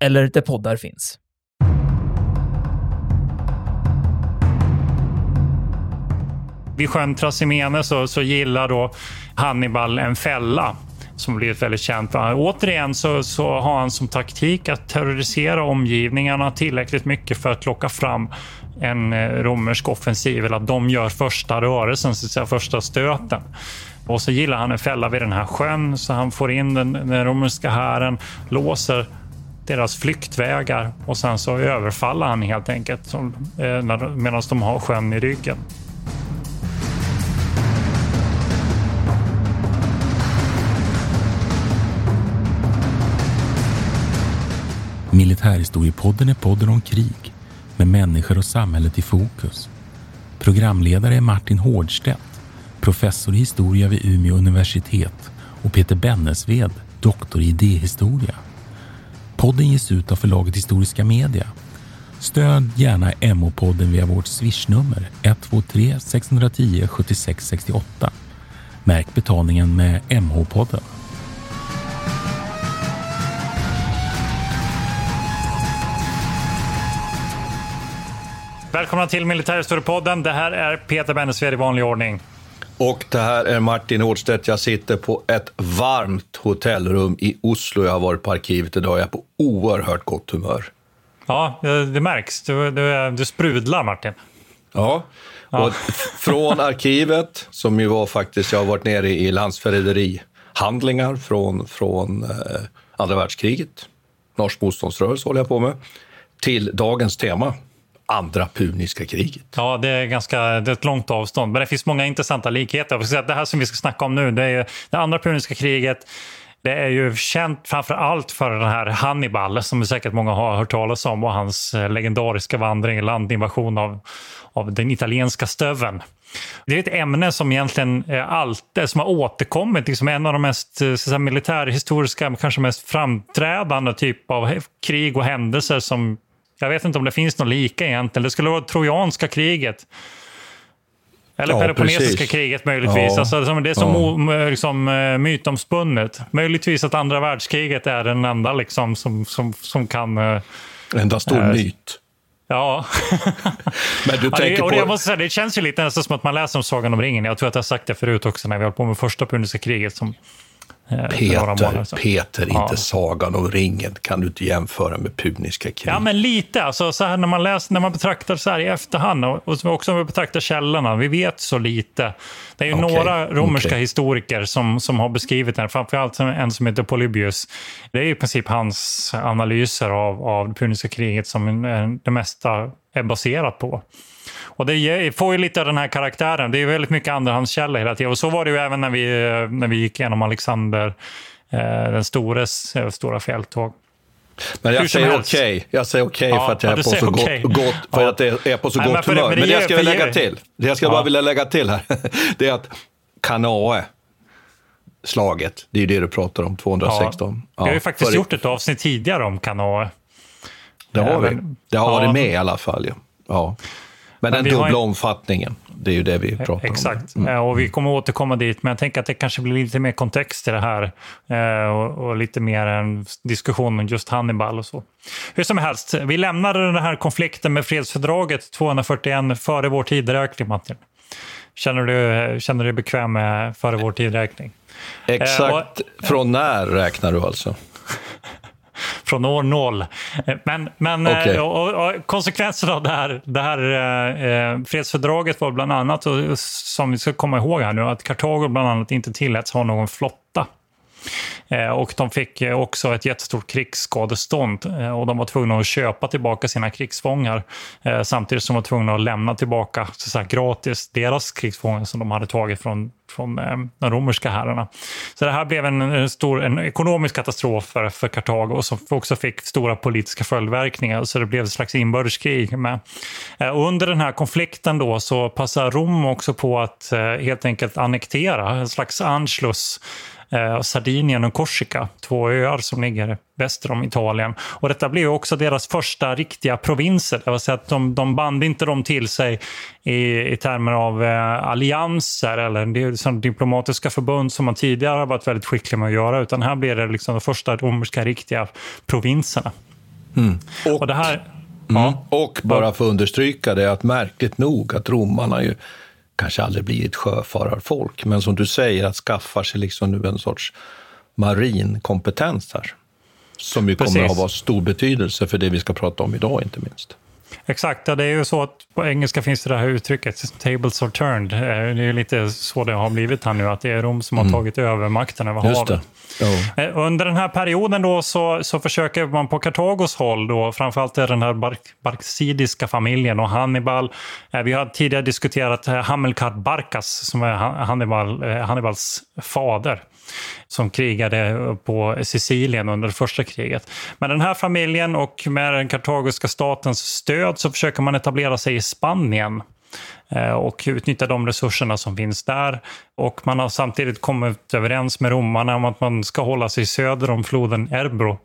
eller där poddar finns. Vid sjön Trasimene så, så gillar då Hannibal en fälla som blivit väldigt känt. Återigen så, så har han som taktik att terrorisera omgivningarna tillräckligt mycket för att locka fram en eh, romersk offensiv, eller att de gör första rörelsen, så att säga, första stöten. Och så gillar han en fälla vid den här sjön, så han får in den, den romerska hären, låser deras flyktvägar och sen så överfaller han helt enkelt som, eh, medan de har sjön i ryggen. Militärhistoriepodden är podden om krig med människor och samhället i fokus. Programledare är Martin Hårdstedt, professor i historia vid Umeå universitet och Peter Bennesved, doktor i idéhistoria. Podden ges ut av förlaget Historiska Media. Stöd gärna MH-podden via vårt swishnummer 123 610 76 68. Märk betalningen med MH-podden. Välkomna till Militärhistoriepodden. Det här är Peter Bennesved i vanlig ordning. Och det här är Martin Hårdstedt. Jag sitter på ett varmt hotellrum i Oslo. Jag har varit på arkivet idag. Jag är på oerhört gott humör. Ja, det märks. Du, du, du sprudlar, Martin. Ja. Och från arkivet, som ju var faktiskt, jag har varit nere i landsförräderihandlingar från, från eh, andra världskriget. Norsk motståndsrörelse håller jag på med. Till dagens tema, andra puniska kriget. Ja, det är, ganska, det är ett långt avstånd, men det finns många intressanta likheter. Jag säga det här som vi ska snacka om nu, det är det andra puniska kriget. Det är ju känt framför allt för den här Hannibal, som säkert många har hört talas om, och hans eh, legendariska vandring, landinvasion av, av den italienska stöven. Det är ett ämne som egentligen alltid som har återkommit, liksom en av de mest eh, så militärhistoriska, kanske mest framträdande typ av krig och händelser som jag vet inte om det finns något lika egentligen. Det skulle vara trojanska kriget. Eller ja, Peloponnesiska precis. kriget möjligtvis. Ja. Alltså, det är som ja. liksom, eh, mytomspunnet. Möjligtvis att andra världskriget är den enda liksom, som, som, som kan... En enda stor äh, myt. Ja. Men du tänker ja, det, på... jag måste säga, det känns ju lite nästan som att man läser om Sagan om ringen. Jag tror att jag har sagt det förut också när vi höll på med första Puniska kriget. Som, Eh, Peter, Peter ja. inte Sagan om ringen kan du inte jämföra med Puniska krig. Ja, men lite. Alltså, så här, när, man läser, när man betraktar så här i efterhand och, och också när man betraktar källorna, vi vet så lite. Det är ju okay. några romerska okay. historiker som, som har beskrivit det här, framförallt en som heter Polybius. Det är i princip hans analyser av, av det puniska kriget som det mesta är baserat på. Och det får ju lite av den här karaktären. Det är väldigt mycket andrahandskälla hela tiden. Och så var det ju även när vi, när vi gick igenom Alexander eh, den stores eh, stora fälttåg. Men jag säger okej. Okay. Jag säger okej okay ja, för att jag är på så okay. gott, gott, för ja. att jag är på så Nej, gott humör. Men, men det, jag ska lägga till, det jag ska ja. bara vilja lägga till här, det är att Kanae, slaget, det är ju det du pratar om, 216. Ja. Vi har ju faktiskt för... gjort ett avsnitt tidigare om Kanae. Det har vi. Det har varit med i alla fall. Ja. Ja. Men, den dubbla har... omfattningen, det är ju det vi pratar Exakt. om. Exakt, mm. och vi kommer återkomma dit, men jag tänker att det kanske blir lite mer kontext till det här eh, och, och, lite mer en diskussion om just Hannibal och så. Hur som helst, vi lämnade den här konflikten med fredsfördraget 241 före vår tideräkning, Martin. Känner du, känner du dig bekväm med före vår tideräkning? Exakt. Eh, och, Från när räknar du alltså? från år noll. Men, men okay. Eh, och, och, konsekvensen av det här, det här eh, fredsfördraget var bland annat, och, som vi ska komma ihåg här nu, att Kartago bland annat inte tilläts ha någon flotta. Eh, och de fick också ett jättestort krigsskadestånd eh, och de var tvungna att köpa tillbaka sina krigsfångar eh, samtidigt som de var tvungna att lämna tillbaka så att gratis deras krigsfångar som de hade tagit från, från de romerska herrarna. Så det här blev en, stor en ekonomisk katastrof för, för Kartago som också fick stora politiska följdverkningar så det blev ett slags inbördeskrig. Med. under den här konflikten då så passar Rom också på att helt enkelt annektera en slags anschluss eh, Sardinien och Korsika, två öar som ligger väster om Italien. Och detta blev också deras första riktiga provinser. Det vill säga att de, de band inte dem till sig i, i termer av eh, allianser eller det som diplomatiska förbund som man tidigare har varit väldigt skicklig med att göra, utan här blev det liksom de första romerska riktiga provinserna. Mm. Och, och, det här... Mm. Ja. Och bara för att understryka det, att märkligt nog att romarna ju kanske aldrig blir ett sjöfararfolk, men som du säger, att skaffa sig liksom nu en sorts marin kompetens här. Som ju kommer Precis. att ha stor betydelse för det vi ska prata om idag, inte minst. Exakt, ja, det är ju så att på engelska finns det här uttrycket tables are turned. Eh, det är lite så det har blivit här nu, att det är Rom som har mm. tagit över makten över Just havet. Oh. Under den här perioden då så, så försöker man på Kartagos håll, då, framförallt den här Bar Barksidiska familjen och Hannibal. Eh, vi har tidigare diskuterat Hamilcar Barkas som är Hannibal, Hannibals fader som krigade på Sicilien under det första kriget. Med den här familjen och med den kartagiska statens stöd så försöker man etablera sig i Spanien Eh, och utnyttja de resurserna som finns där. Och man har samtidigt kommit överens med romarna om att man ska hålla sig söder om floden Erbro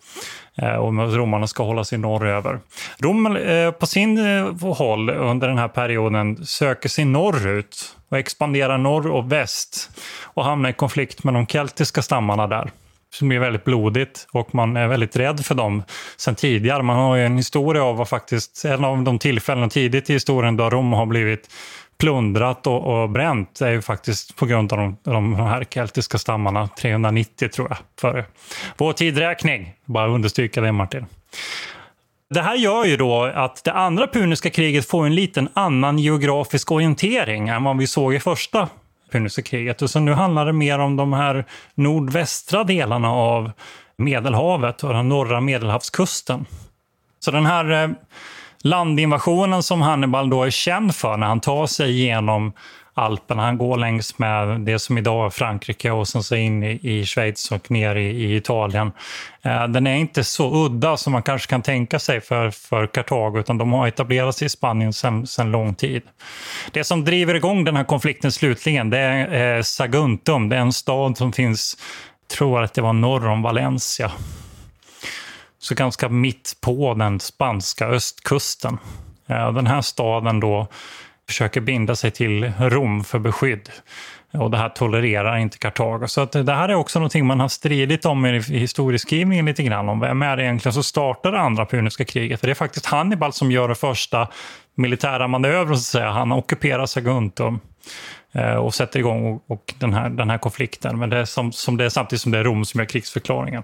eh, och romarna ska hålla sig norröver. Rom eh, på sin håll under den här perioden söker sig norrut och expanderar norr och väst och hamnar i konflikt med de keltiska stammarna där som är väldigt blodigt och man är väldigt rädd för dem sen tidigare. Man har ju en historia av vad faktiskt, en av de tillfällen tidigt i historien då Rom har blivit plundrat och, och bränt är ju faktiskt på grund av de, de här keltiska stammarna 390 tror jag, före vår tidräkning. Bara understryka det Martin. Det här gör ju då att det andra puniska kriget får en liten annan geografisk orientering än vad vi såg i första puniska kriget. Och så nu handlar det mer om de här nordvästra delarna av Medelhavet och den norra medelhavskusten. Så den här eh, landinvasionen som Hannibal då är känd för när han tar sig igenom Alperna. Han går längs med det som idag är Frankrike och sen så in i, i Schweiz och ner i, i Italien. Eh, den är inte så udda som man kanske kan tänka sig för, för Kartago utan de har etablerat sig i Spanien sedan lång tid. Det som driver igång den här konflikten slutligen det är eh, Saguntum. Det är en stad som finns, tror att det var norr om Valencia. Så ganska mitt på den spanska östkusten. Eh, den här staden då försöker binda sig till Rom för beskydd. Och det här tolererar inte Kartago. Så att det här är också någonting man har stridit om i historieskrivningen lite grann. Om vem är det egentligen som startar det andra puniska kriget? För det är faktiskt Hannibal som gör den första militära manövern, så att säga. Han ockuperar Saguntum eh, och sätter igång och, och den, här, den här konflikten. Men det är, som, som det är samtidigt som det är Rom som gör krigsförklaringen.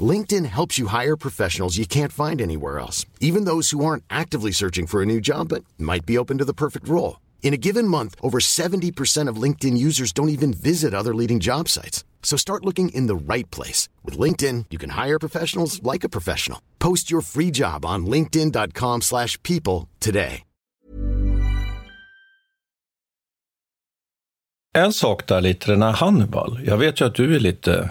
LinkedIn helps you hire professionals you can't find anywhere else, even those who aren't actively searching for a new job but might be open to the perfect role. In a given month, over 70% of LinkedIn users don't even visit other leading job sites. So start looking in the right place. With LinkedIn, you can hire professionals like a professional. Post your free job on linkedin.com/people slash people today. En sak där lite, den här Hannibal. Jag vet ju att du är lite...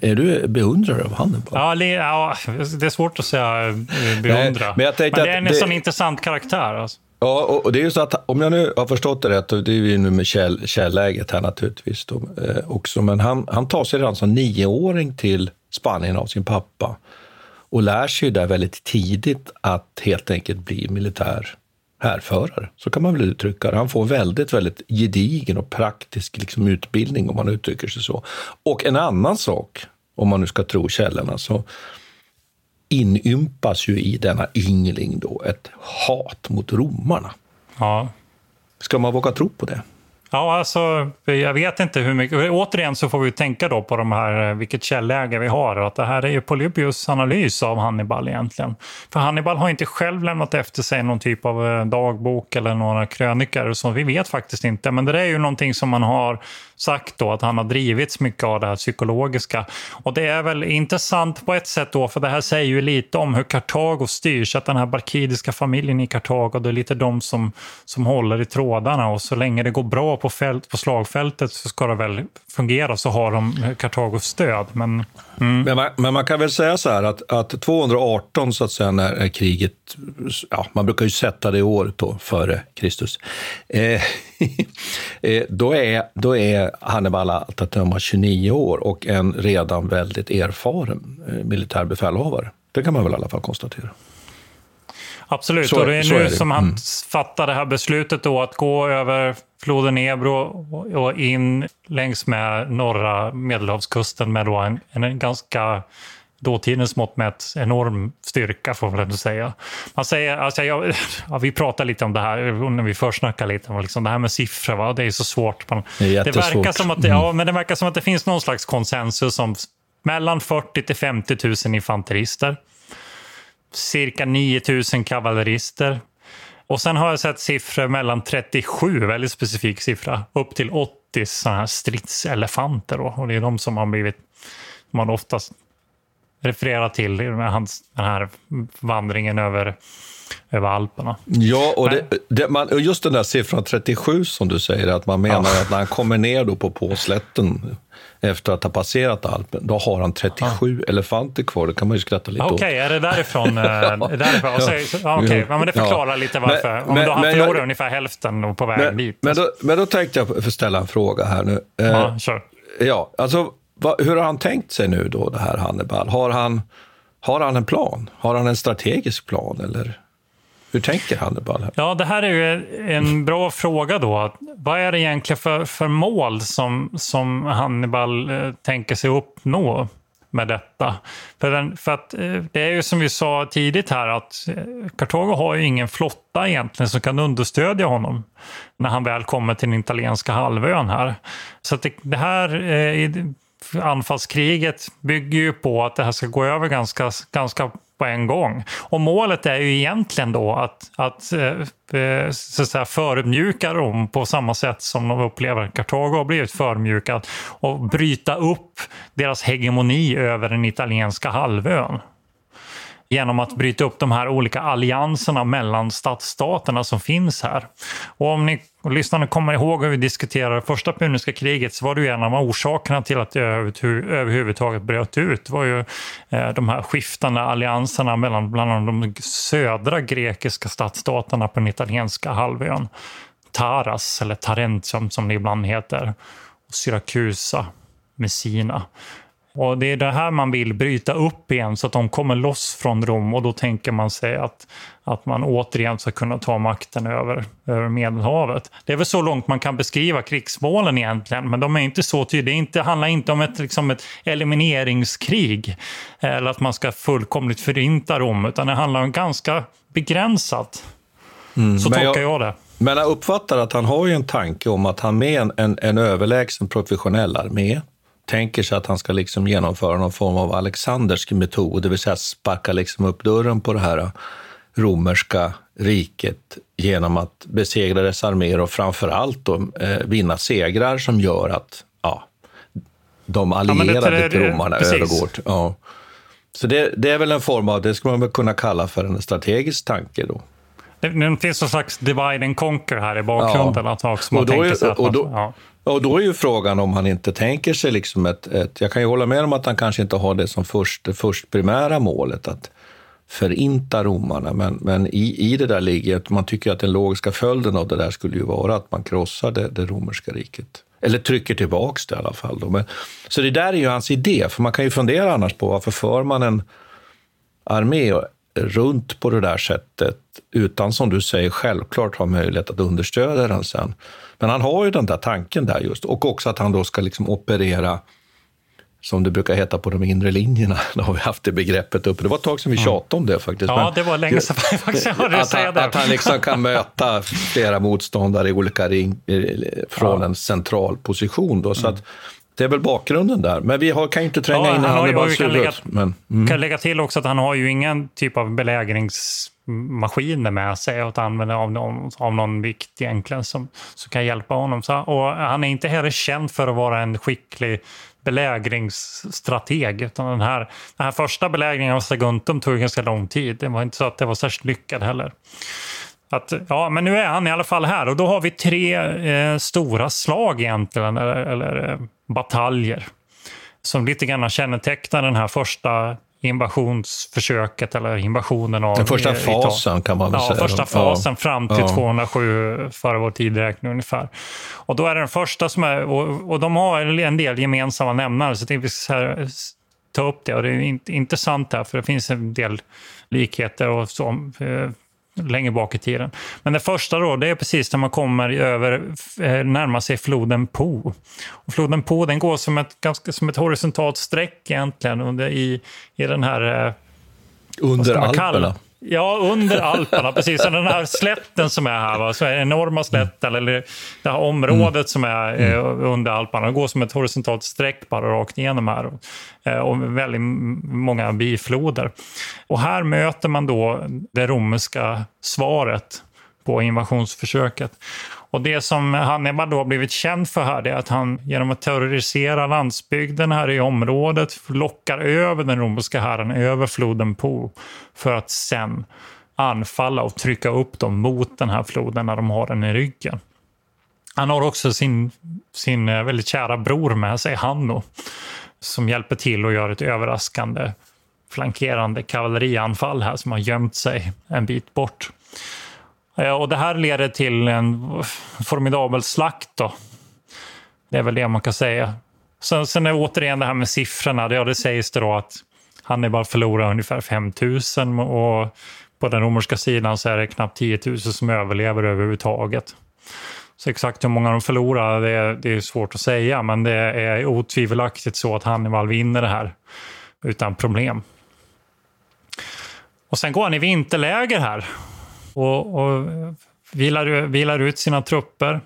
Är du beundrare av Hannibal? Ja, det är svårt att säga eh, beundra. Nej, men jag men det är en det- sån intressant karaktär. Alltså. Ja, och det är ju så att om jag nu har förstått det rätt, och det är ju nu med käll, källäget här naturligtvis då, eh, också, men han, han tar sig redan som nioåring till Spanien av sin pappa och lär sig där väldigt tidigt att helt enkelt bli militär härförare. Så kan man väl uttrycka det. Han får väldigt, väldigt gedigen och praktisk liksom, utbildning om man uttrycker sig så. Och en annan sak, om man nu ska tro källorna, så inympas ju i denna yngling då ett hat mot romarna. Ja. Ska man våga tro på det? Ja, alltså, jag vet inte hur mycket. Återigen så får vi tänka då på de här, eh, vilket källäge vi har och att det här är ju Polybius analys av Hannibal egentligen. För Hannibal har inte själv lämnat efter sig någon typ av eh, dagbok eller några krönikor så vi vet faktiskt inte. Men det är ju någonting som man har sagt då att han har drivits mycket av det här psykologiska. Och det är väl intressant på ett sätt då, för det här säger ju lite om hur Kartago styrs, att den här barkidiska familjen i Kartago, det är lite de som, som håller i trådarna och så länge det går bra på, fält, på slagfältet så ska det väl fungera så har de Kartagos stöd. Men, mm. Men, man, men man kan väl säga så här att, att 218, så att säga, när kriget, ja, man brukar ju sätta det året då, före Kristus, eh, då, är, då är Hannibal att döma 29 år och en redan väldigt erfaren eh, militärbefälhavare. Det kan man väl i alla fall konstatera. Absolut, Så- och det är nu är det. som han Mm. fattar det här beslutet då att gå över floden Ebro och- och in längs med norra Medelhavskusten med då en, en ganska dåtidens mått mätt enorm styrka får man väl säga. Man säger, alltså jag, ja, vi pratar lite om det här när vi försnackar lite om liksom det här med siffror. Va? Det är så svårt. Man, Det det verkar som att det, ja, men det verkar som att det finns någon slags konsensus om mellan 40 till 50 000 infanterister cirka 9000 kavallerister. Och sen har jag sett siffror mellan 37, väldigt specifik siffra, upp till 80 sådana här stridselefanter. Då. Och det är de som har blivit, man oftast refererar till med hans, den här vandringen över, över Alperna. Ja, och, det, det, man, och just den där siffran 37 som du säger, att man menar att när han kommer ner då på påslätten efter att ha passerat Alpen, då har han 37 elefanter kvar. Det kan man ju skratta lite Okej, är det därifrån? eh, därifrån? Och så- ja, Okej, ja, men det förklarar Ja. lite varför. Men- Om men- då han förlorar jag- ungefär hälften på väg Men, dit. men, då, men då tänkte jag ställa en fråga här nu. Eh, Ja, kör. Ja, alltså, va, hur har han tänkt sig nu då, det här Hannibal? Har han, har han en plan? Har han en strategisk plan? Eller hur tänker Hannibal? Här? Ja, det här är ju en bra fråga då. Vad är det egentligen för, för mål som, som Hannibal eh, tänker sig uppnå med detta? För, den, för att eh, det är ju som vi sa tidigt här att eh, Kartago har ju ingen flotta egentligen som kan understödja honom när han väl kommer till den italienska halvön här. Så att det, det här eh, anfallskriget bygger ju på att det här ska gå över ganska, ganska på en gång. Och målet är ju egentligen då att, att, eh, eh så att säga, förmjuka Rom på samma sätt som de upplever att Kartago har blivit förmjukat och bryta upp deras hegemoni över den italienska halvön genom att bryta upp de här olika allianserna mellan stadsstaterna som finns här. Och om ni och lyssnarna kommer ihåg hur vi diskuterade första puniska kriget så var det ju en av orsakerna till att det överhuvudtaget bröt ut var ju eh, de här skiftande allianserna mellan bland annat de södra grekiska stadsstaterna på den italienska halvön. Taras, eller Tarentum som det ibland heter, och Syrakusa, Messina. Och Det är det här man vill bryta upp igen så att de kommer loss från Rom och då tänker man sig att, att man återigen ska kunna ta makten över, över Medelhavet. Det är väl så långt man kan beskriva krigsmålen egentligen, men de är inte så tydliga. Det inte, handlar inte om ett, liksom ett elimineringskrig eller att man ska fullkomligt förinta Rom, utan det handlar om ganska begränsat. så Mm, men tolkar jag det. Men jag uppfattar att han har ju en tanke om att han med en, en, en överlägsen professionell armé tänker sig att han ska liksom genomföra någon form av Alexandersk metod, det vill säga sparka liksom upp dörren på det här romerska riket genom att besegra dess arméer och framför allt då, eh, vinna segrar som gör att ja, de allierade det- till romarna precis. övergår. Ja. Så det, det är väl en form av, det skulle man väl kunna kalla för en strategisk tanke då. Det, det finns någon slags divide and conquer här i bakgrunden. Att folk som Och då, är, att och, man, då, ja och då är ju frågan om han inte tänker sig liksom ett, ett... Jag kan ju hålla med om att han kanske inte har det som först, det först primära målet, att förinta romarna. Men, men i, i det där ligger att man tycker att den logiska följden av det där skulle ju vara att man krossar det, det romerska riket. Eller trycker tillbaks det i alla fall. Då. Men, så det där är ju hans idé, för man kan ju fundera annars på varför för man en armé runt på det där sättet utan, som du säger, självklart ha möjlighet att understödja den sen. Men han har ju den där tanken där just, och också att han då ska liksom operera som det brukar heta på de inre linjerna. Då har vi haft det begreppet uppe. Det var ett tag sedan vi tjatade om det faktiskt. Ja, Men det var länge sedan jag faktiskt hörde att, säga han, det. att han liksom kan möta flera motståndare i olika ring eh, från en central position. Då, så att det är väl bakgrunden där. Men vi har, kan ju inte tränga Ja, in han Hannibals huvud. lägga- Men, mm. kan lägga till också att han har ju ingen typ av belägringsmaskiner med sig att använda av någon, av någon vikt egentligen som, som kan hjälpa honom. Så, och han är inte heller känd för att vara en skicklig belägringsstrateg. Utan den, här, den här första belägringen av Saguntum tog ganska lång tid. Det var inte så att det var särskilt lyckad heller. Att, ja, men nu är han i alla fall här och då har vi tre eh, stora slag egentligen, eller, eller eh, bataljer som lite grann kännetecknar den här första invasionsförsöket eller invasionen av Den första Italien. fasen kan man väl ja, säga. första Ja. fasen fram till Ja. 207 före vår tideräkning ungefär. Och då är det den första som är, och, och de har en del gemensamma nämnare så ska så här, ta upp det och det är int- intressant här för det finns en del likheter och så, eh, längre bak i tiden. Men det första då, det är precis när man kommer över, eh, närmar sig floden Po. Och floden Po den går som ett, ganska, som ett horisontalt streck egentligen under, i, i den här eh, Under Alperna. Ja, under Alperna, precis. Den här slätten som är här, va? Så är enorma slätten, eller det här området som är eh, under Alperna, det går som ett horisontalt streck bara rakt igenom här. Eh, och väldigt många bifloder. Och här möter man då det romerska svaret på invasionsförsöket. Och det som Hannibal då har blivit känd för här är att han genom att terrorisera landsbygden här i området lockar över den romerska herren över floden Po för att sen anfalla och trycka upp dem mot den här floden när de har den i ryggen. Han har också sin, sin eh, väldigt kära bror med sig, Hanno, som hjälper till och gör ett överraskande flankerande kavallerianfall här som har gömt sig en bit bort. Eh, och det här leder till en formidabel slakt. Då. Det är väl det man kan säga. Sen, sen är återigen det här med siffrorna. Ja, det sägs det då att Hannibal förlorar ungefär 5 000 och på den romerska sidan så är det knappt 10 000 som överlever överhuvudtaget. Så exakt hur många de förlorar, det är, det är svårt att säga, men det är otvivelaktigt så att Hannibal vinner det här utan problem. Och sen går han i vinterläger här och, och vilar, vilar ut sina trupper.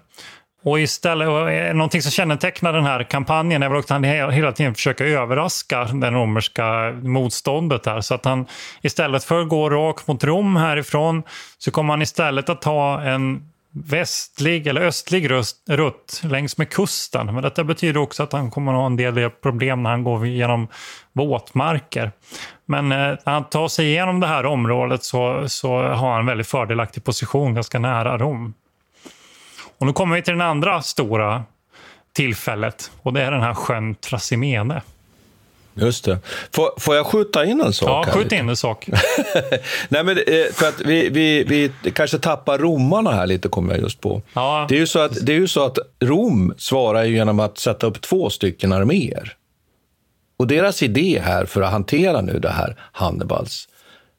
Och istället, och någonting som kännetecknar den här kampanjen är väl att han hela tiden försöker överraska det romerska motståndet här. Så att han istället för att gå rakt mot Rom härifrån så kommer han istället att ta en västlig eller östlig rutt längs med kusten. Men detta betyder också att han kommer att ha en del problem när han går genom våtmarker. Men eh, när han tar sig igenom det här området så, så har han en väldigt fördelaktig position ganska nära Rom. Och nu kommer vi till den andra stora tillfället och det är den här sjön Trasimene. Just det. Får, får jag skjuta in en sak? Ja, skjut in en sak. Nej, men, eh, för att vi, vi, vi kanske tappar romarna här lite, kommer jag just på. Ja. Det, är ju så att, det är ju så att Rom svarar genom att sätta upp två stycken arméer. Och deras idé här för att hantera nu det här Hannibals,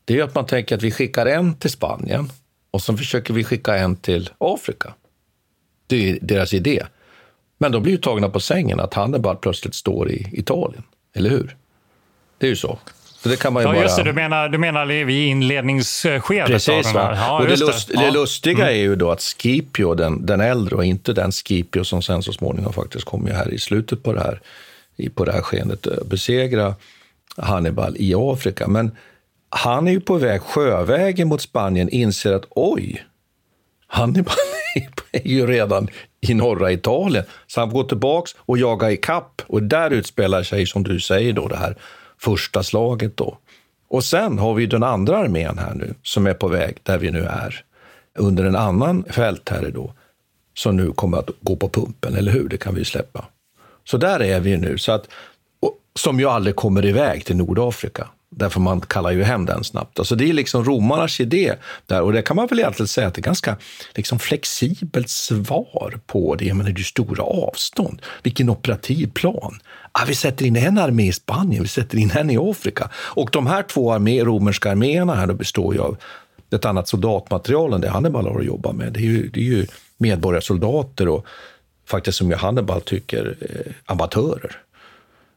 det är att man tänker att vi skickar en till Spanien och så försöker vi skicka en till Afrika. Det är deras idé. Men de blir ju tagna på sängen att Hannibal plötsligt står i Italien, eller hur? Det är ju så. Så det kan man ju Ja, bara... just det. Du menar, du menar i inledningsskedet? Precis, va? Ja, och det, lust, Ja. Mm. det lustiga är ju då att Scipio, den, den äldre, och inte den Scipio som sen så småningom faktiskt kommer här i slutet på det här, på det här skenet, eh, besegra Hannibal i Afrika. Men han är ju på väg sjövägen mot Spanien, inser att oj, Hannibal är ju redan i norra Italien. Så han går tillbaks och jagar i kapp och där utspelar sig, som du säger, då, det här första slaget. Då. Och sen har vi den andra armén här nu, som är på väg där vi nu är, under en annan fältherre då, som nu kommer att gå på pumpen, eller hur? Det kan vi släppa. Så där är vi nu, så att, och, som ju aldrig kommer iväg till Nordafrika. Därför man kallar ju hem den snabbt. Alltså det är liksom romarnas idé där. Och det kan man väl egentligen säga att det är ganska liksom flexibelt svar på det. Jag menar, det är stora avstånd. Vilken operativ plan. Ah, vi sätter in en armé i Spanien, vi sätter in en i Afrika. Och de här två armé, romerska arméerna här då består ju av ett annat soldatmaterial än det Hannibal har att jobba med. Det är ju, det är ju medborgarsoldater och faktiskt som Hannibal tycker, eh, amatörer.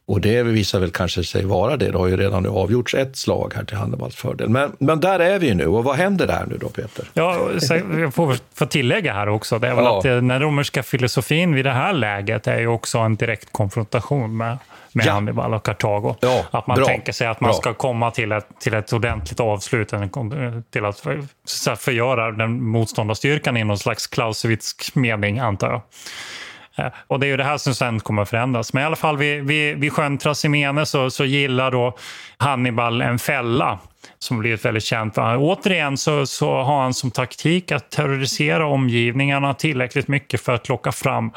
Och det visar väl kanske sig vara det. Det har ju redan nu avgjorts ett slag här till Hannibals fördel. Men, men där är vi nu. Och vad händer där nu då, Peter? Ja, jag får, får tillägga här också. Det är väl ja. att eh, den romerska filosofin vid det här läget är ju också en direkt konfrontation med, med ja. Hannibal och Kartago. Ja, att man bra. tänker sig att man bra. ska komma till ett, till ett ordentligt avslut, till att förgöra den motståndarstyrkan i någon slags Clausewitzk mening, antar jag. Eh, och det är ju det här som sen kommer att förändras. Men i alla fall vid, vid, vid sjön Trasimene så, så gillar då Hannibal en fälla som blivit väldigt känt. Återigen så, så har han som taktik att terrorisera omgivningarna tillräckligt mycket för att locka fram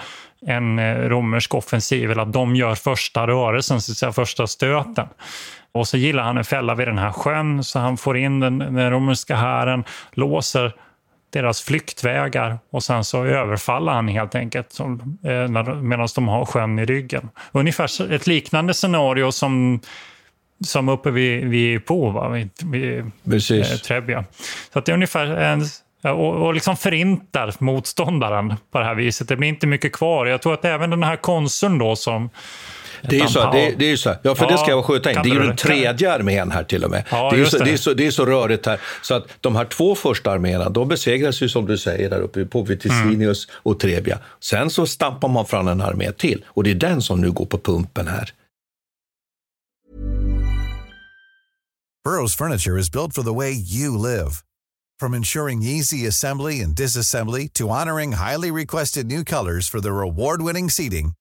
en eh, romersk offensiv, eller att de gör första rörelsen, så att säga, första stöten. Och så gillar han en fälla vid den här sjön, så han får in den, den romerska hären, låser deras flyktvägar och sen så överfaller han helt enkelt eh, medan de har sjön i ryggen. Ungefär ett liknande scenario som, som uppe vid, vid Po, va? vid, vid eh. Så att det är ungefär en, och, och liksom förintar motståndaren på det här viset. Det blir inte mycket kvar. Jag tror att även den här konsuln då som det är ju så, det, det är så. Ja, för ja, det ska jag skjuta in. Det är ju den tredje armén här till och med. Ja, det, är så, det. det, är så, det är så rörigt här. Så att de här två första arméerna, de besegras ju som du säger där uppe på Viticinius mm. och Trebia. Sen så stampar man fram en armé till och det är den som nu går på pumpen här. Burrows furniture is built for the way you live. From ensuring easy assembly and disassembly to honoring highly requested new colors for their award-winning seating,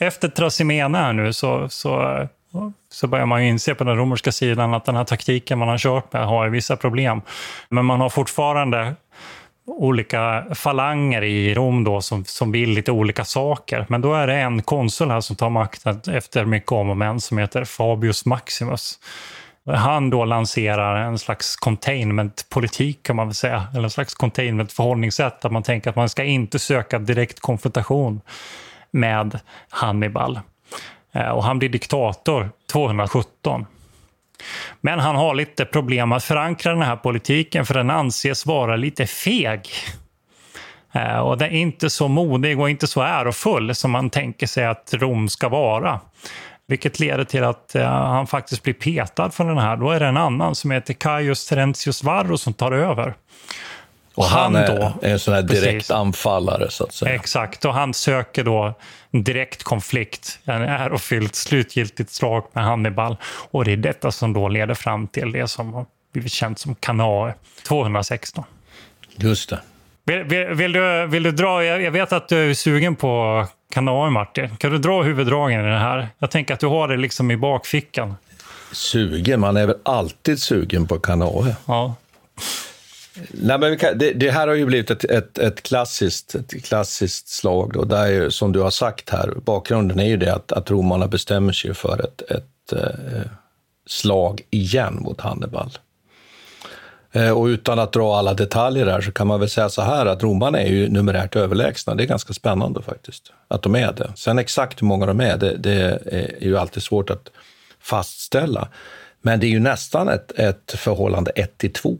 efter Trasimena här nu så, så, så börjar man ju inse på den romerska sidan att den här taktiken man har kört med har vissa problem. Men man har fortfarande olika falanger i Rom då som, som vill lite olika saker. Men då är det en konsul här som tar makten efter mycket om och men som heter Fabius Maximus. Han då lanserar en slags containment-politik kan man väl säga, eller en slags containment-förhållningssätt där man tänker att man ska inte söka direkt konfrontation med Hannibal. Eh, och han blir diktator 217. Men han har lite problem att förankra den här politiken för den anses vara lite feg. Eh, och den är inte så modig och inte så ärofull som man tänker sig att Rom ska vara. Vilket leder till att eh, han faktiskt blir petad från den här. Då är det en annan som heter Caius Terentius Varro som tar över. Och han, han är, då- är en sån här direkt Precis. anfallare, så att säga. Exakt, och han söker då en direkt konflikt, en ärofyllt slutgiltigt slag med Hannibal. Och det är detta som då leder fram till det som har blivit känt som Kanae 216. Just det. Vill, vill, vill, du, vill du dra, jag jag vet att du är sugen på Kanae, Martin. Kan du dra huvuddragen i det här? Jag tänker att du har det liksom i bakfickan. Sugen? Man är väl alltid sugen på kanae. Ja. Nej, men kan, det, det här har ju blivit ett, ett, ett, klassiskt, ett klassiskt slag. Då, där ju, som du har sagt här, bakgrunden är ju det att, att romarna bestämmer sig för ett, ett eh, slag igen mot Hannibal. Eh, och utan att dra alla detaljer här så kan man väl säga så här att romarna är ju numerärt överlägsna. Det är ganska spännande faktiskt, att de är det. Sen exakt hur många de är, det, det är ju alltid svårt att fastställa. Men det är ju nästan ett, ett förhållande 1 till 2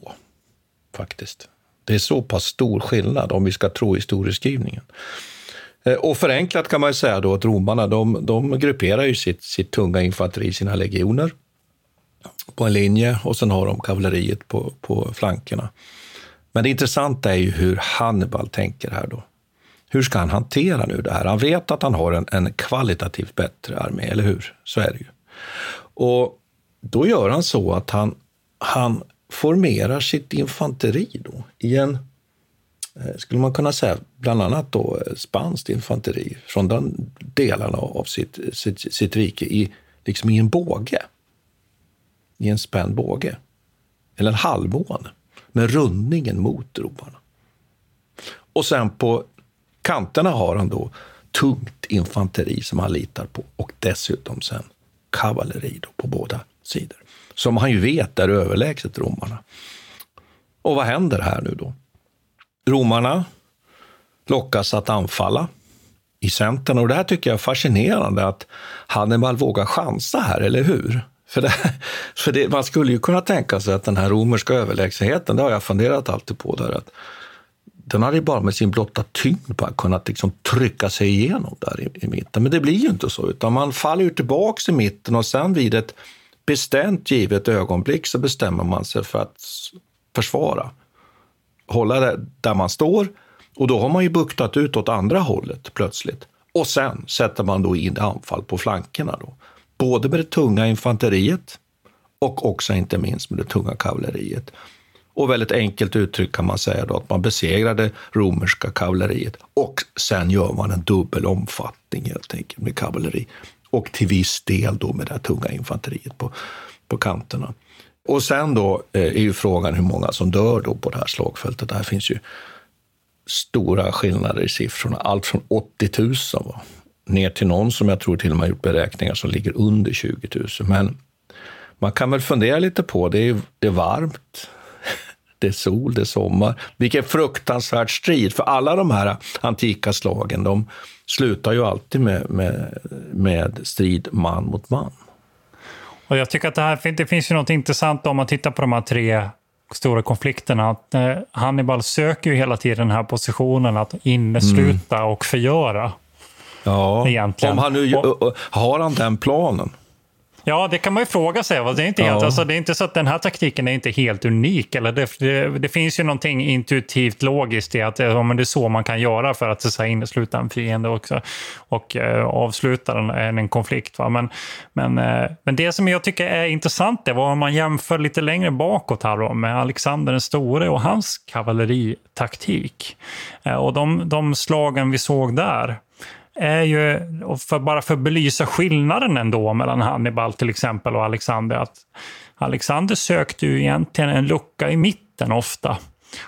faktiskt. Det är så pass stor skillnad om vi ska tro historieskrivningen. Eh, och förenklat kan man ju säga då att romarna de, de grupperar ju sitt, sitt tunga infanteri i sina legioner på en linje och sen har de kavalleriet på, på flankerna. Men det intressanta är ju hur Hannibal tänker här då. Hur ska han hantera nu det här? Han vet att han har en, en kvalitativt bättre armé, eller hur? Så är det ju. Och då gör han så att han, han formerar sitt infanteri då i en, eh, skulle man kunna säga, bland annat då eh, spanskt infanteri från den delarna av sitt, sitt, sitt rike i, liksom i en båge. I en spänd båge. Eller en halvmåne med rundningen mot romarna. Och sen på kanterna har han då tungt infanteri som han litar på och dessutom sen kavalleri då på båda sidor. Som han ju vet är överlägset romarna. Och vad händer här nu då? Romarna lockas att anfalla i centern och det här tycker jag är fascinerande att Hannibal vågar chansa här, eller hur? För, det, för det, man skulle ju kunna tänka sig att den här romerska överlägsenheten, det har jag funderat alltid på, där, att den hade ju bara med sin blotta tyngd bara kunnat liksom trycka sig igenom där i, i mitten. Men det blir ju inte så, utan man faller ju tillbaks i mitten och sen vid ett bestämt givet ögonblick så bestämmer man sig för att försvara. Hålla det där man står och då har man ju buktat ut åt andra hållet plötsligt. Och sen sätter man då in anfall på flankerna då. Både med det tunga infanteriet och också inte minst med det tunga kavalleriet. Och väldigt enkelt uttryckt kan man säga då att man besegrar det romerska kavalleriet och sen gör man en dubbel omfattning helt enkelt med kavalleri och till viss del då med det här tunga infanteriet på, på kanterna. Och sen då eh, är ju frågan hur många som dör då på det här slagfältet. Det här finns ju stora skillnader i siffrorna. Allt från 80 000 va? ner till någon som jag tror till och med gjort beräkningar som ligger under 20 000. Men man kan väl fundera lite på, det är, det är varmt, det är sol, det är sommar. Vilken fruktansvärd strid, för alla de här antika slagen, de slutar ju alltid med, med, med strid man mot man. Och jag tycker att det, här, det finns ju något intressant om man tittar på de här tre stora konflikterna. Att eh, Hannibal söker ju hela tiden den här positionen att innesluta och förgöra. Ja, Egentligen. om han nu, har han den planen? Ja, det kan man ju fråga sig. va. Det är inte, helt, Ja. alltså, det är inte så att den här taktiken är inte helt unik. Eller det, det, det finns ju någonting intuitivt logiskt i att det, ja, men det är så man kan göra för att så här, innesluta en fiende också och eh, avsluta en, en, konflikt. Va? Men, men, eh, men det som jag tycker är intressant är vad om man jämför lite längre bakåt här då, med Alexander den store och hans kavalleritaktik. Eh, och de, de slagen vi såg där är ju, och för, bara för att belysa skillnaden ändå mellan Hannibal till exempel och Alexander, att Alexander sökte ju egentligen en lucka i mitten ofta.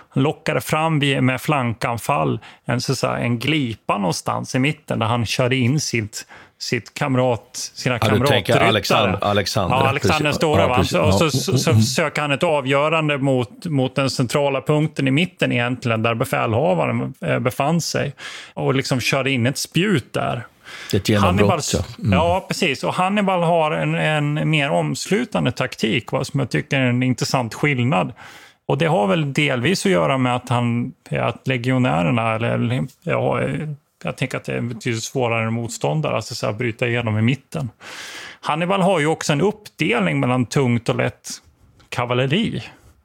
Han lockade fram med flankanfall en, så att säga, en glipa någonstans i mitten där han körde in sitt, sitt kamrat, sina Ja, du tänker kamratryttare. Alexander- Alexander, ja, Alexander precis. Stora. Ja, precis. Så, så, så, så söker han ett avgörande mot, mot den centrala punkten i mitten egentligen, där befälhavaren eh, befann sig. Och liksom körde in ett spjut där. Ett genombrott, ja. Mm. ja, precis. Och Hannibal har en, en mer omslutande taktik, va, som jag tycker är en intressant skillnad. Och det har väl delvis att göra med att, han, att legionärerna, eller ja, jag tänker att det är betydligt svårare än motståndare, alltså så här, bryta igenom i mitten. Hannibal har ju också en uppdelning mellan tungt och lätt kavalleri,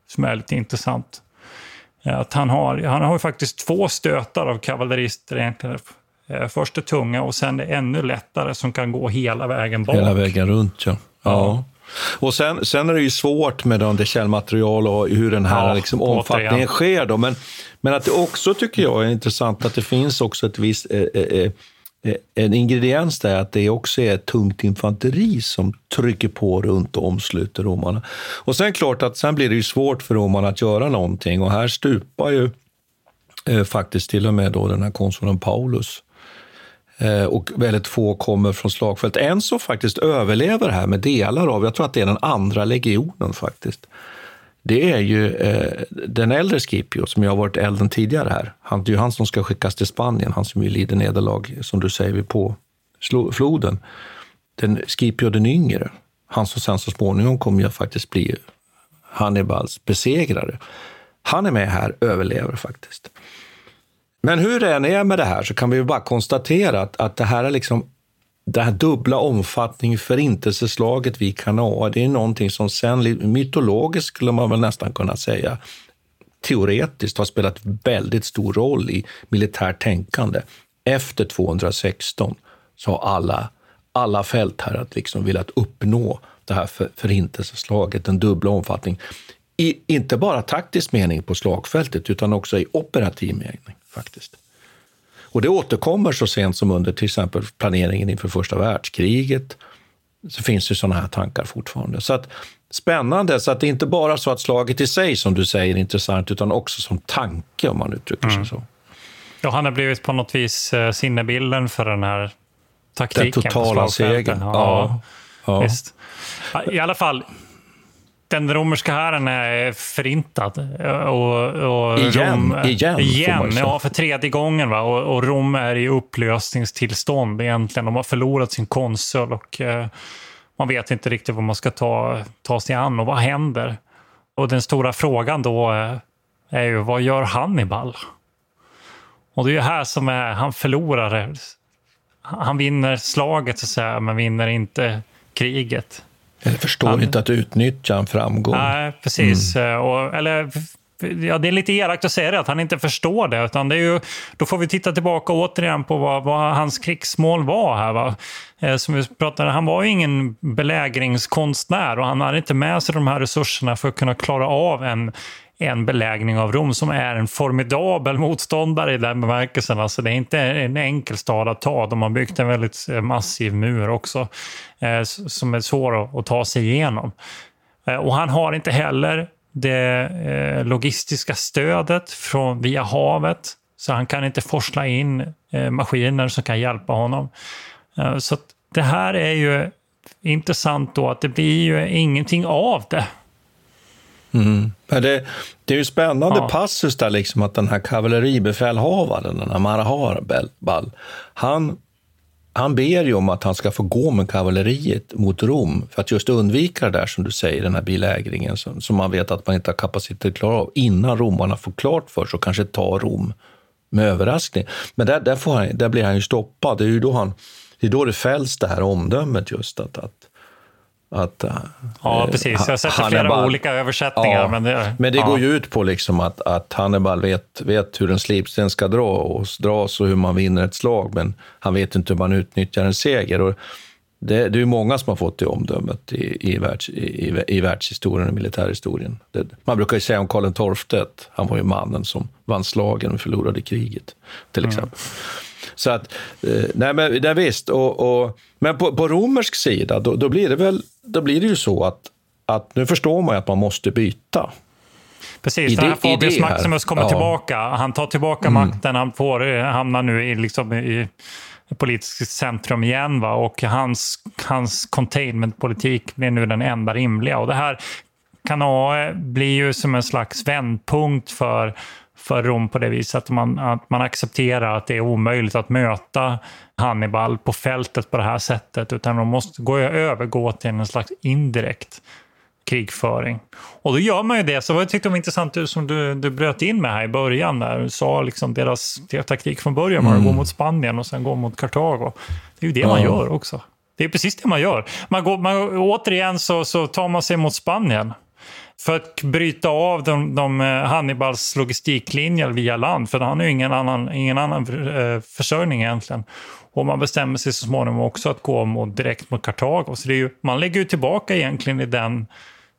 som är lite intressant. Att han har, han har ju faktiskt två stötar av kavallerister egentligen. Eh, Först det tunga och sen det ännu lättare som kan gå hela vägen bak. Hela vägen runt, ja. ja. Och sen, sen är det ju svårt med det källmaterial och hur den här Ja, liksom, återigen. omfattningen sker. Då. Men, men att det också tycker jag är intressant att det finns också ett visst, eh, eh, eh, en ingrediens där, att det också är tungt infanteri som trycker på runt och omsluter romarna. Och sen klart att sen blir det ju svårt för romarna att göra någonting och här stupar ju eh, faktiskt till och med då den här konsuln Paulus. Eh, och väldigt få kommer från slagfält. En som faktiskt överlever här med delar av, jag tror att det är den andra legionen faktiskt. Det är ju eh, den äldre Scipio som ju har varit elden tidigare här. Han, det är ju han som ska skickas till Spanien, han som ju lider nederlag, som du säger, på floden. Den Scipio den yngre, han som sen så småningom kommer ju faktiskt bli Hannibals besegrare. Han är med här, överlever faktiskt. Men hur det än är med det här så kan vi ju bara konstatera att, att det här är liksom det här dubbla omfattning förintelseslaget vid Kanaa, det är någonting som sen mytologiskt skulle man väl nästan kunna säga teoretiskt har spelat väldigt stor roll i militärt tänkande. Efter 216 så har alla, alla fält här att liksom velat uppnå det här för, förintelseslaget, den dubbla omfattning. I, inte bara taktisk mening på slagfältet, utan också i operativ mening faktiskt. Och det återkommer så sent som under till exempel planeringen inför första världskriget. Så finns det sådana här tankar fortfarande. Så att, spännande, så att det är inte bara så att slaget i sig, som du säger, är intressant, utan också som tanke, om man uttrycker sig så. Ja, han har blivit på något vis eh, sinnebilden för den här taktiken. Den totala segern. Ja, Ja. Ja, I alla fall, den romerska hären är förintad. Och, och Igen, Rom, igen, igen ja, för tredje gången. Va? Och, och Rom är i upplösningstillstånd egentligen. De har förlorat sin konsul och eh, man vet inte riktigt vad man ska ta, ta sig an och vad händer. Och den stora frågan då eh, är ju, vad gör Hannibal? Och det är ju här som är, han förlorar. Han vinner slaget så att säga, men vinner inte kriget. Eller förstår Han- inte att utnyttja en framgång. Nej, precis. Eh, Och, eller, ja, det är lite elakt att säga det, att han inte förstår det. Utan det är ju, då får vi titta tillbaka återigen på vad, vad hans krigsmål var här. Va? Eh, Som vi pratade, han var ju ingen belägringskonstnär och han hade inte med sig de här resurserna för att kunna klara av en, en belägning av Rom som är en formidabel motståndare i den bemärkelsen. Alltså det är inte en enkel stad att ta. De har byggt en väldigt eh, massiv mur också eh, som är svår att, ta sig igenom. Eh, Och han har inte heller det eh, logistiska stödet från, via havet. Så han kan inte forsla in eh, maskiner som kan hjälpa honom. Eh, så det här är ju intressant då att det blir ju ingenting av det. Mm. Men det, det är ju spännande Ja. passus där, liksom, att den här kavalleribefälhavaren, den här Marahar Ball, han, han ber ju om att han ska få gå med kavalleriet mot Rom för att just undvika det där som du säger, den här belägringen som, som man vet att man inte har kapacitet att klara av innan romarna får klart för sig och kanske ta Rom med överraskning. Men där, där, får han, där blir han ju stoppad. Det är ju då, han, det, är då det fälls det här omdömet just att, att att, eh, Ja, precis. Jag har sett Hannibal- flera olika översättningar. Ja, men det, men det ja. går ju ut på liksom att, att Hannibal vet, vet hur en slipsten ska dra och dras och hur man vinner ett slag, men han vet inte hur man utnyttjar en seger. Och det, det är många som har fått det omdömet i, i, världs, i, i, världshistorien och militärhistorien. Det, man brukar ju säga om Karl XII han var ju mannen som vann slagen och förlorade kriget, till Mm. Så att, eh, nej men nej, visst. Och, och, men på, på romersk sida, då, då, blir det väl, då blir det ju så att, att nu förstår man att man måste byta. Precis, Idé- den här Fabius idé här. Maximus kommer Ja. tillbaka. Han tar tillbaka Mm. makten, han får, eh, hamnar nu i, liksom, i politiskt centrum igen. Va? Och hans, hans containmentpolitik blir nu den enda rimliga. Och det här kan ha, bli ju som en slags vändpunkt för, för Rom på det viset att man, att man accepterar att det är omöjligt att möta Hannibal på fältet på det här sättet. Utan de måste gå, övergå till en slags indirekt krigföring. Och då gör man ju det. Så jag tyckte det var intressant som du, du bröt in med här i början. Där du sa liksom deras, deras taktik från början var att Mm. gå mot Spanien och sen gå mot Kartago. Det är ju det man Ja. gör också. Det är precis det man gör. Man går, man, återigen så, så tar man sig mot Spanien. För att bryta av de, de eh, Hannibals logistiklinjer via land. För han har ju ingen annan, ingen annan eh, försörjning egentligen. Och man bestämmer sig så småningom också att gå mot, direkt mot Kartago. Så det är ju, man lägger ju tillbaka egentligen i den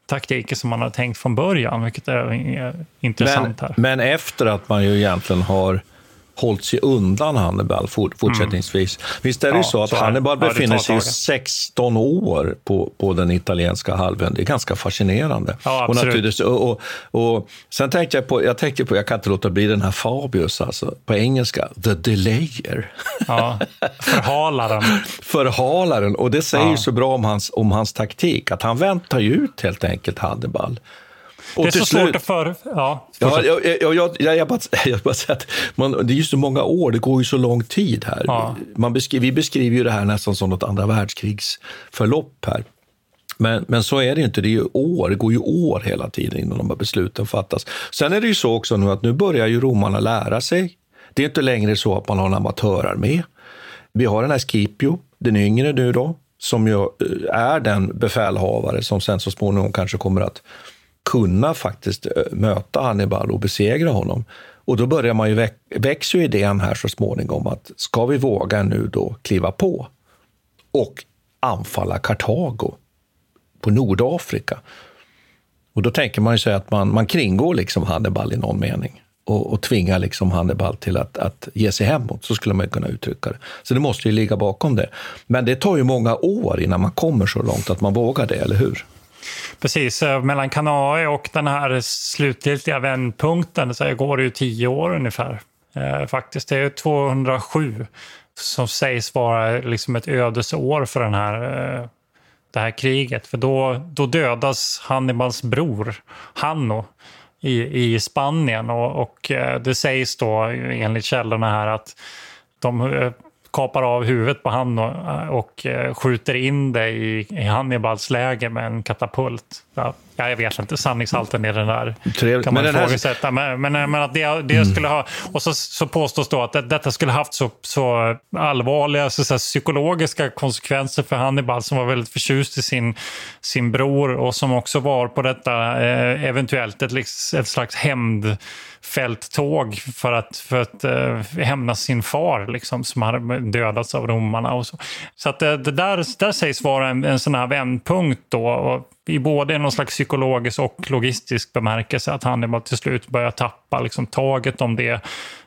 taktiken som man har tänkt från början, vilket är eh, intressant men, här. Men efter att man ju egentligen har hållit sig undan Hannibal fortsättningsvis. Mm. Visst är det ja, så att så Hannibal ja, befinner sig 16 år på, på den italienska halvön. Det är ganska fascinerande. Ja, och, naturligtvis, och, och, och, sen tänkte jag på, jag tänkte på, jag kan inte låta bli den här Fabius, alltså, på engelska, the delayer. Ja, förhalaren. förhalaren, och det säger så bra om hans, om hans taktik, att han väntar ju ut helt enkelt Hannibal. Och det är så slut... svårt att för... Ja, ja, jag, jag, jag, jag, bara, jag bara säger att man, det är ju så många år, det går ju så lång tid här. Ja. Man beskriver, vi beskriver ju det här nästan som något andra världskrigsförlopp här. Men, men så är det inte, det är ju år, det går ju år hela tiden innan de här besluten fattas. Sen är det ju så också nu att nu börjar ju romarna lära sig. Det är inte längre så att man har en amatörarmé. Vi har den här Scipio, den yngre nu då, som ju eh, är den befälhavare som sen så småningom kanske kommer att kunna faktiskt eh, möta Hannibal och besegra honom. Och då börjar man ju väx, växer ju idén här så småningom att ska vi våga nu då kliva på och anfalla Kartago på Nordafrika? Och då tänker man ju sig att man, man kringgår liksom Hannibal i någon mening och, och tvingar liksom Hannibal till att, att ge sig hemåt, så skulle man kunna uttrycka det. Så det måste ju ligga bakom det. Men det tar ju många år innan man kommer så långt att man vågar det, eller hur? Precis, mellan Kanae och den här slutgiltiga vändpunkten så går det ju tio år ungefär. Eh, faktiskt, det är 207 som sägs vara liksom ett ödesår för den här, eh, det här kriget. För då, då dödas Hannibals bror, Hanno, i, i Spanien. Och, och eh, det sägs då enligt källorna här att de eh, kapar av huvudet på han och, och eh, skjuter in det i, i Hannibals läger med en katapult. Ja, jag vet inte sanningshalten i den där. Trevligt. kan man men ifrågasätta. Här... Men, men, men, att det, det mm. skulle ha... Och så, så påstås då att det, detta skulle haft så, så allvarliga så, så psykologiska konsekvenser för Hannibal som var väldigt förtjust i sin, sin bror och som också var på detta eh, eventuellt ett, ett slags hämnd fälttåg för att, för att uh, hämnas sin far liksom, som hade dödats av romarna. Och så så att det, det där, där sägs vara en, en sån här vändpunkt då. Och i både någon slags psykologisk och logistisk bemärkelse att Hannibal till slut börjar tappa liksom, taget om det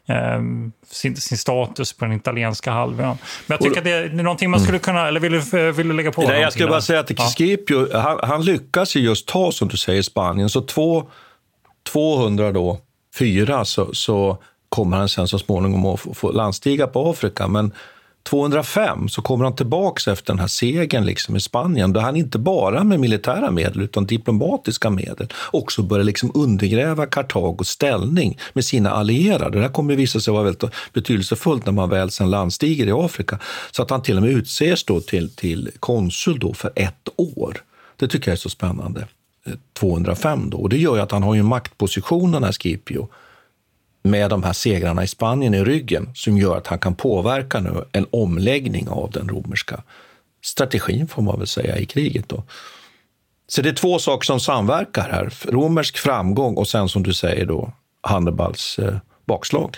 eh, sin, sin, status på den italienska halvön. Men jag tycker att det är någonting man skulle kunna, eller vill du, vill du lägga på? Nej, jag skulle bara säga att Scipio, han, han lyckas ju just ta, som du säger, Spanien. Så två, 200 då, fyra, så, så kommer han sen så småningom att få landstiga på Afrika. Men 205 så kommer han tillbaka efter den här segern liksom i Spanien, där han inte bara med militära medel utan diplomatiska medel också börjar liksom undergräva Kartagos ställning med sina allierade. Det här kommer visa sig vara väldigt betydelsefullt när man väl sen landstiger i Afrika. Så att han till och med utses då till, till konsul då för ett år. Det tycker jag är så spännande. 205 då. Och det gör ju att han har ju maktposition, den här Scipio, med de här segrarna i Spanien i ryggen som gör att han kan påverka nu en omläggning av den romerska strategin, får man väl säga, i kriget. Då. Så det är två saker som samverkar här. Romersk framgång och sen som du säger då Hannibals eh, bakslag.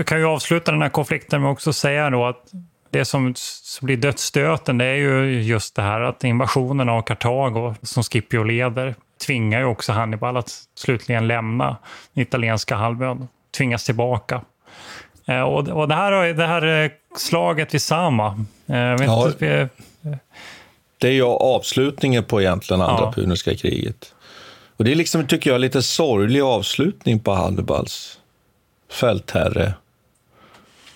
Vi kan ju avsluta den här konflikten med också säga då att det som, blir dödsstöten det är ju just det här att invasionen av Kartago som Scipio leder tvingar ju också Hannibal att slutligen lämna den italienska halvön, tvingas tillbaka. Eh, och, och det, här, det här eh, slaget vid Sama, eh, ja, inte, det är ju avslutningen på egentligen andra ja. puniska kriget. Och det är liksom, tycker jag, lite sorglig avslutning på Hannibals fältherre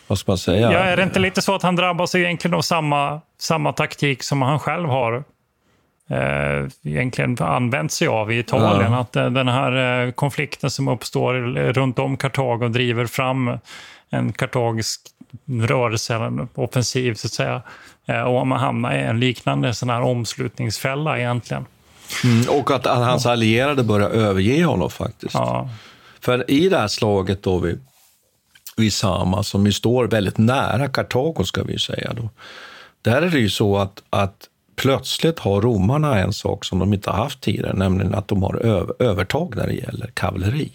vad ska man säga? Ja, är det inte lite så att han drabbas egentligen av samma, samma taktik som han själv har eh, egentligen använt sig av i Italien? Ja. Att eh, den här eh, konflikten som uppstår runt om Kartago driver fram en kartagisk rörelse, en offensiv så att säga. Eh, och man hamnar i en liknande sån här omslutningsfälla egentligen. Mm, och att hans allierade börjar överge honom faktiskt. Ja. För i det här slaget då vid, vid Sama, som ju står väldigt nära Kartago ska vi säga då. Där är det ju så att, att plötsligt har romarna en sak som de inte haft tidigare, nämligen att de har övertag när det gäller kavalleri.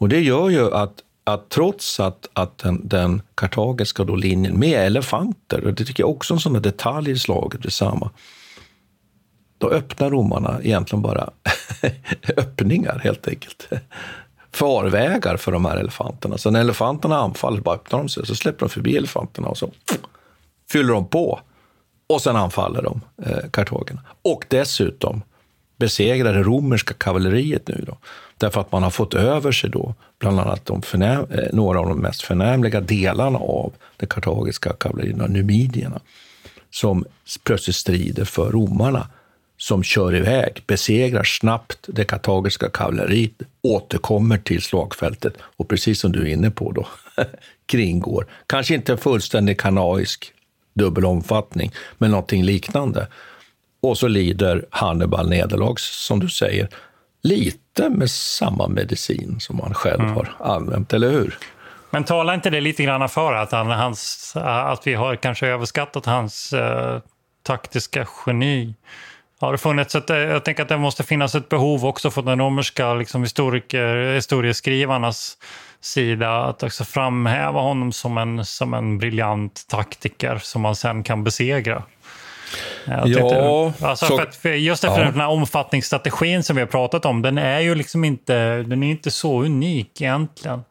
Och det gör ju att, att trots att, att den, den kartagiska då linjen med elefanter, och det tycker jag också är en sån där detalj i slaget vid Sama, då öppnar romarna egentligen bara öppningar helt enkelt. Farvägar för de här elefanterna. Så när elefanterna anfaller, bara öppnar de sig, så släpper de förbi elefanterna och så fyller de på. Och sen anfaller de eh, kartagerna. Och dessutom besegrar det romerska kavalleriet nu då. Därför att man har fått över sig då bland annat de förnäm, eh, några av de mest förnämliga delarna av det kartagiska kavallerierna, numidierna, som plötsligt strider för romarna som kör iväg, besegrar snabbt det kartagiska kavalleriet, återkommer till slagfältet och precis som du är inne på då, kringgår, kanske inte en fullständig kanaisk dubbel omfattning, men någonting liknande. Och så lider Hannibal nederlag, som du säger, lite med samma medicin som han själv Mm. har använt, eller hur? Men talar inte det lite grann för att, han, hans, att vi har kanske överskattat hans eh, taktiska geni? Har det funnits ett, jag tänker att det måste finnas ett behov också från den romerska liksom, historiker, historieskrivarnas sida att också framhäva honom som en, som en briljant taktiker som man sen kan besegra. Jag Ja, alltså så- för för just därför ja. den här omfattningsstrategin som vi har pratat om, den är ju liksom inte, den är inte så unik egentligen.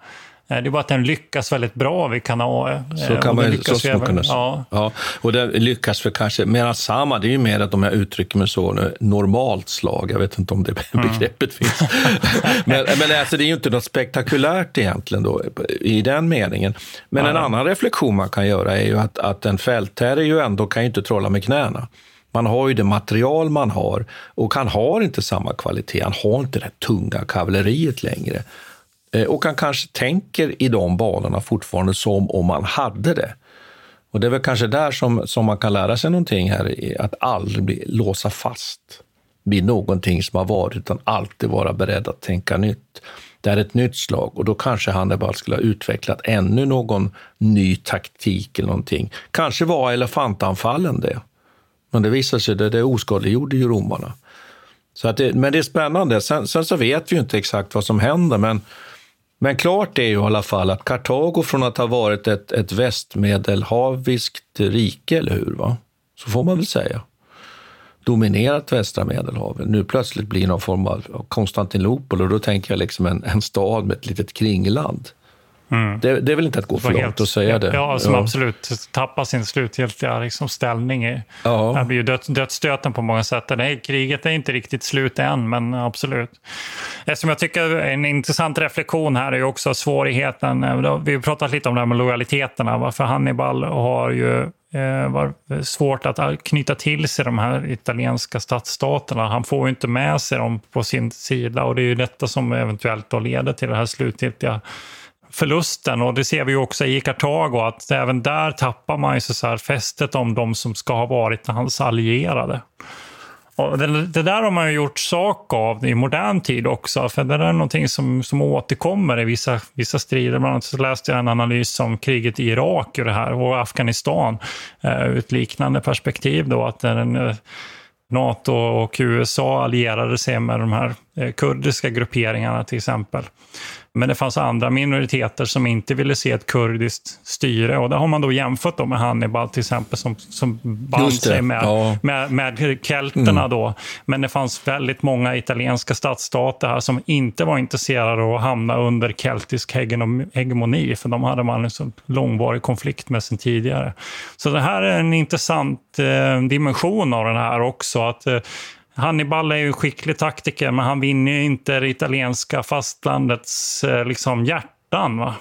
Eh, Det är bara att den lyckas väldigt bra vid Kanae. Så Eh, kan man lyckas så skulle man även- kunna säga. ja. Ja, och det lyckas för kanske, medan samma, det är ju mer att om jag uttrycker mig så, nu, normalt slag, jag vet inte om det Mm. begreppet finns. men men alltså, det är ju inte något spektakulärt egentligen då, i den meningen. Men en Nej. annan reflektion man kan göra är ju att, att en fältherre ju ändå kan ju inte trolla med knäna. Man har ju det material man har och han har inte samma kvalitet. Han har inte det tunga kavalleriet längre. Eh, och han kanske tänker i de banorna fortfarande som om man hade det. Och det är väl kanske där som, som man kan lära sig någonting här, att aldrig bli, låsa fast vid någonting som har varit, utan alltid vara beredd att tänka nytt. Det är ett nytt slag och då kanske Hannibal skulle ha utvecklat ännu någon ny taktik eller någonting. Kanske var elefantanfallen det. Men det visade sig, att det oskadliggjorde ju romarna. Så att det, men det är spännande. Sen, sen så vet vi ju inte exakt vad som händer, men, men klart är ju i alla fall att Kartago från att ha varit ett, ett västmedelhaviskt rike, eller hur? Va? Så får man väl säga. Dominerat västra Medelhavet. Nu plötsligt blir någon form av Konstantinopel och då tänker jag liksom en, en stad med ett litet kringland. Mm. Det, det är väl inte att gå för långt att säga det? Ja, som absolut tappar sin slutgiltiga liksom, ställning. I, Ja. Det blir ju död, dödsstöten på många sätt. Det här kriget är inte riktigt slut än, men absolut. Det som jag tycker en intressant reflektion här är ju också svårigheten. eh, Vi har pratat lite om det här med lojaliteterna. Varför Hannibal har ju eh, var svårt att knyta till sig de här italienska stadsstaterna. Han får ju inte med sig dem på sin sida och det är ju detta som eventuellt då leder till det här slutgiltiga förlusten. Och det ser vi också i Kartago, att även där tappar man ju så här fästet om de som ska ha varit hans allierade. Och det, det där har man ju gjort sak av i modern tid också, för det där är någonting som, som återkommer i vissa, vissa strider. Bland annat så läste jag en analys om kriget i Irak och det här, och Afghanistan eh, ur ett liknande perspektiv. Då, att den, eh, NATO och USA allierade sig med de här eh, kurdiska grupperingarna till exempel. Men det fanns andra minoriteter som inte ville se ett kurdiskt styre. Och det har man då jämfört då med Hannibal till exempel som, som band sig med, ja. med, med kelterna Mm. då. Men det fanns väldigt många italienska stadsstater här som inte var intresserade av att hamna under keltisk hegemoni. För de hade man en så långvarig konflikt med sen tidigare. Så det här är en intressant eh, dimension av den här också. Att eh, Hannibal är ju en skicklig taktiker, men han vinner ju inte det italienska fastlandets eh, liksom, hjärtan. Va?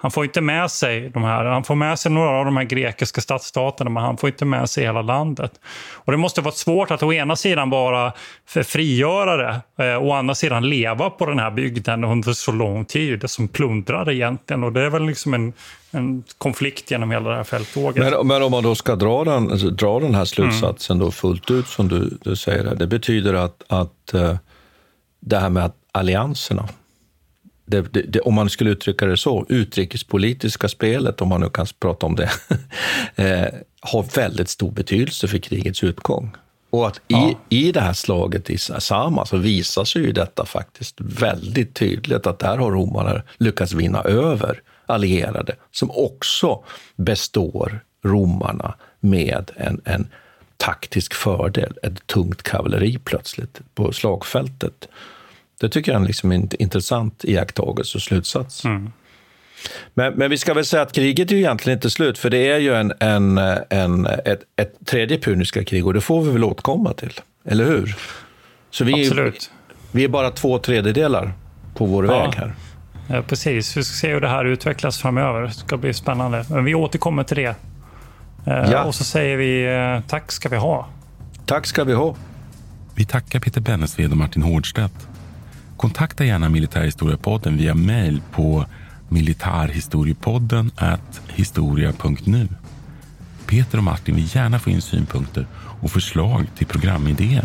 Han får inte med sig de här, han får med sig några av de här grekiska stadsstaterna, men han får inte med sig hela landet. Och det måste vara svårt att å ena sidan vara frigörare, eh, å andra sidan leva på den här bygden under så lång tid som plundrare egentligen. Och det är väl liksom en, en konflikt genom hela det här fälttåget. Men, men om man då ska dra den, dra den här slutsatsen mm. då fullt ut som du, du säger, det betyder att, att uh, det här med att allianserna, det, det, det, om man skulle uttrycka det så, utrikespolitiska spelet, om man nu kan prata om det, eh, har väldigt stor betydelse för krigets utgång. Och att ja. i, i det här slaget i Sama så visar sig ju detta faktiskt väldigt tydligt, att där har romarna lyckats vinna över allierade som också består romarna med en, en taktisk fördel, ett tungt kavalleri plötsligt på slagfältet. Det tycker jag är liksom en intressant iakttagelse och slutsats. Mm. Men, men, vi ska väl säga att kriget är ju egentligen inte slut, för det är ju en, en, en, ett, ett tredje puniska krig och det får vi väl återkomma till, eller hur? Så vi, Absolut. vi är bara två tredjedelar på vår ja. väg här. Ja, precis. Vi ska se hur det här utvecklas framöver. Det ska bli spännande. Men vi återkommer till det. Eh, ja. Och så säger vi eh, tack ska vi ha. Tack ska vi ha. Vi tackar Peter Bennesved och Martin Hårdstedt. Kontakta gärna Militärhistoriepodden via mejl på militarhistoriepodden historia.nu. Peter och Martin vill gärna få in synpunkter och förslag till programidéer.